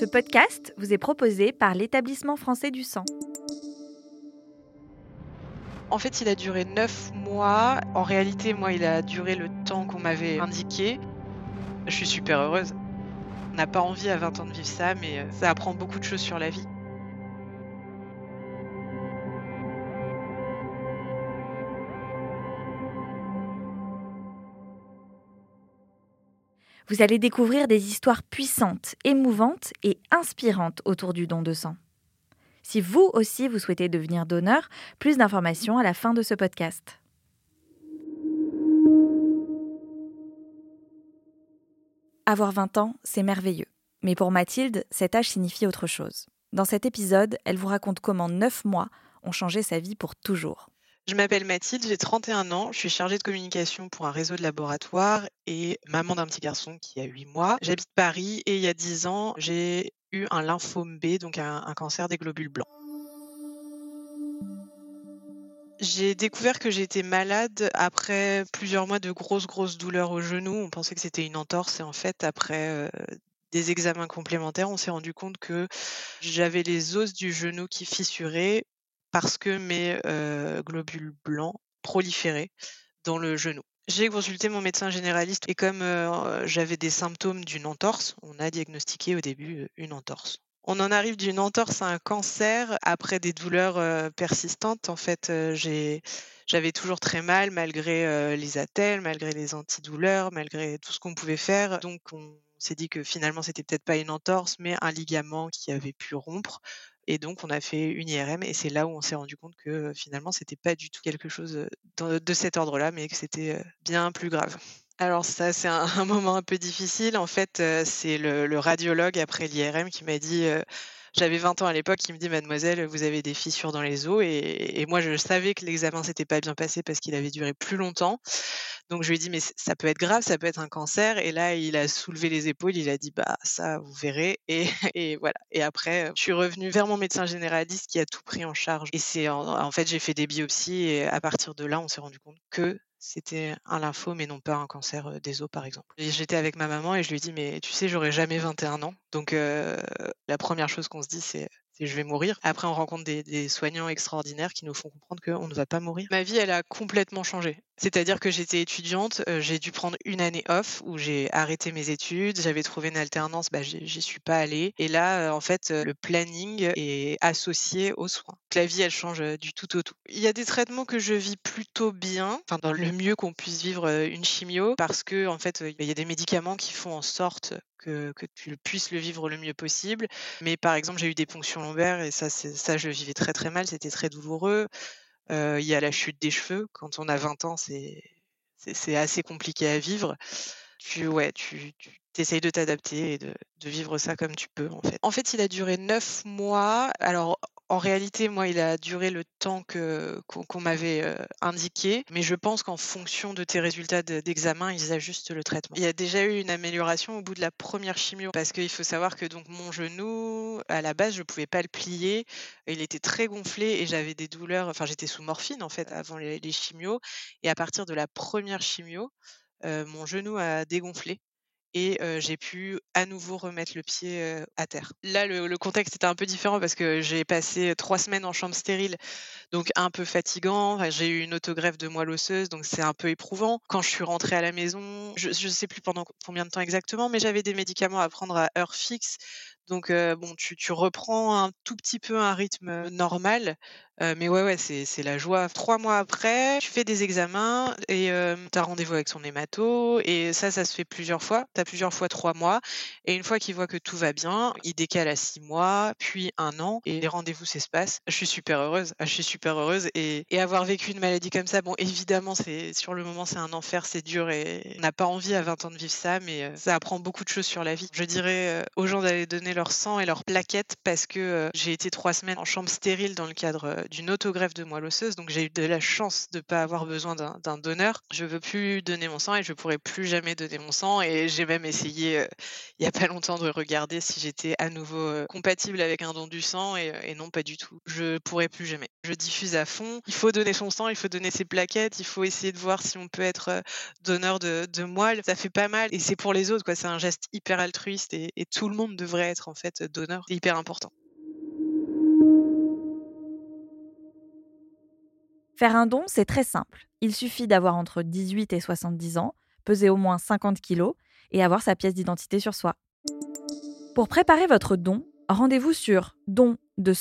Ce podcast vous est proposé par l'Établissement français du sang. En fait, il a duré 9 mois. En réalité, moi, il a duré le temps qu'on m'avait indiqué. Je suis super heureuse. On n'a pas envie à 20 ans de vivre ça, mais euh, ça apprend beaucoup de choses sur la vie. Vous allez découvrir des histoires puissantes, émouvantes et inspirantes autour du don de sang. Si vous aussi vous souhaitez devenir donneur, plus d'informations à la fin de ce podcast. Avoir 20 ans, c'est merveilleux. Mais pour Mathilde, cet âge signifie autre chose. Dans cet épisode, elle vous raconte comment 9 mois ont changé sa vie pour toujours. Je m'appelle Mathilde, j'ai 31 ans, je suis chargée de communication pour un réseau de laboratoires et maman d'un petit garçon qui a 8 mois. J'habite Paris et il y a 10 ans, j'ai eu un lymphome B, donc un, cancer des globules blancs. J'ai découvert que j'étais malade après plusieurs mois de grosses, grosses douleurs au genou. On pensait que c'était une entorse et en fait, après euh, des examens complémentaires, on s'est rendu compte que j'avais les os du genou qui fissuraient parce que mes globules blancs proliféraient dans le genou. J'ai consulté mon médecin généraliste et comme j'avais des symptômes d'une entorse, on a diagnostiqué au début une entorse. On en arrive d'une entorse à un cancer après des douleurs persistantes. En fait, j'avais toujours très mal malgré les attelles, malgré les antidouleurs, malgré tout ce qu'on pouvait faire. Donc on s'est dit que finalement c'était peut-être pas une entorse, mais un ligament qui avait pu rompre. Et donc, on a fait une IRM et c'est là où on s'est rendu compte que finalement, c'était pas du tout quelque chose de, cet ordre-là, mais que c'était bien plus grave. Alors ça, c'est un, moment un peu difficile. En fait, c'est le, radiologue après l'IRM qui m'a dit j'avais 20 ans à l'époque, il me dit Mademoiselle, vous avez des fissures dans les os. Et, moi, je savais que l'examen s'était pas bien passé parce qu'il avait duré plus longtemps. Donc je lui ai dit Mais ça peut être grave, ça peut être un cancer. Et là, il a soulevé les épaules, il a dit Bah, ça, vous verrez. Et, voilà. Et après, je suis revenue vers mon médecin généraliste qui a tout pris en charge. Et c'est en, fait, j'ai fait des biopsies. Et à partir de là, on s'est rendu compte que c'était un lymphome et non pas un cancer des os, par exemple. J'étais avec ma maman et je lui ai dit, mais tu sais, j'aurai jamais 21 ans. Donc, la première chose qu'on se dit, c'est je vais mourir. Après, on rencontre des, soignants extraordinaires qui nous font comprendre qu'on ne va pas mourir. Ma vie, elle a complètement changé. C'est-à-dire que j'étais étudiante, euh, j'ai dû prendre une année off où j'ai arrêté mes études, j'avais trouvé une alternance, bah, j'y suis pas allée. Et là, euh, en fait, euh, le planning est associé aux soins. La vie, elle change du tout au tout. Il y a des traitements que je vis plutôt bien, enfin dans le mieux qu'on puisse vivre une chimio, parce que en fait, il y a des médicaments qui font en sorte que, tu puisses le vivre le mieux possible. Mais par exemple, j'ai eu des ponctions lombaires et ça, ça, je le vivais très très mal, c'était très douloureux. il y a la chute des cheveux. Quand on a 20 ans, c'est, assez compliqué à vivre. Tu, ouais, tu, tu essayes de t'adapter et de, vivre ça comme tu peux, en fait. En fait, il a duré neuf mois. Alors, en réalité, moi, il a duré le temps qu'on, m'avait indiqué, mais je pense qu'en fonction de tes résultats d'examen, ils ajustent le traitement. Il y a déjà eu une amélioration au bout de la première chimio, parce qu'il faut savoir que donc mon genou, à la base, je pouvais pas le plier, il était très gonflé et j'avais des douleurs. Enfin, j'étais sous morphine en fait avant les, les chimios, et à partir de la première chimio, mon genou a dégonflé et j'ai pu à nouveau remettre le pied à terre. Là, le, contexte était un peu différent parce que j'ai passé trois semaines en chambre stérile, donc un peu fatigant. j'ai eu une autogreffe de moelle osseuse, donc c'est un peu éprouvant. Quand je suis rentrée à la maison, je ne sais plus pendant combien de temps exactement, mais j'avais des médicaments à prendre à heure fixe. Donc, bon, tu, reprends un tout petit peu un rythme normal. mais ouais, ouais, c'est la joie. Trois mois après, tu fais des examens et tu as rendez-vous avec son hémato. Et ça, ça se fait plusieurs fois. Tu as plusieurs fois trois mois. Et une fois qu'il voit que tout va bien, il décale à six mois, puis un an. Et les rendez-vous s'espacent. Je suis super heureuse. Je suis super heureuse. Et, et avoir vécu une maladie comme ça, bon, évidemment, c'est sur le moment, c'est un enfer, c'est dur. Et on n'a pas envie à 20 ans de vivre ça, mais ça apprend beaucoup de choses sur la vie. Je dirais aux gens d'aller donner leur leur sang et leurs plaquettes parce que euh, j'ai été trois semaines en chambre stérile dans le cadre euh, d'une autogreffe de moelle osseuse. Donc j'ai eu de la chance de ne pas avoir besoin d'un donneur. Je veux plus donner mon sang et je pourrai plus jamais donner mon sang. Et j'ai même essayé euh, il y a pas longtemps de regarder si j'étais à nouveau compatible avec un don du sang et, non pas du tout. Je pourrai plus jamais. Je diffuse à fond. Il faut donner son sang, il faut donner ses plaquettes, il faut essayer de voir si on peut être donneur de, moelle. Ça fait pas mal et c'est pour les autres quoi. C'est un geste hyper altruiste et, et tout le monde devrait être qu'en fait, donneur, c'est hyper important. Faire un don, c'est très simple. Il suffit d'avoir entre 18 et 70 ans, peser au moins 50 kilos et avoir sa pièce d'identité sur soi. Pour préparer votre don, rendez-vous sur don de.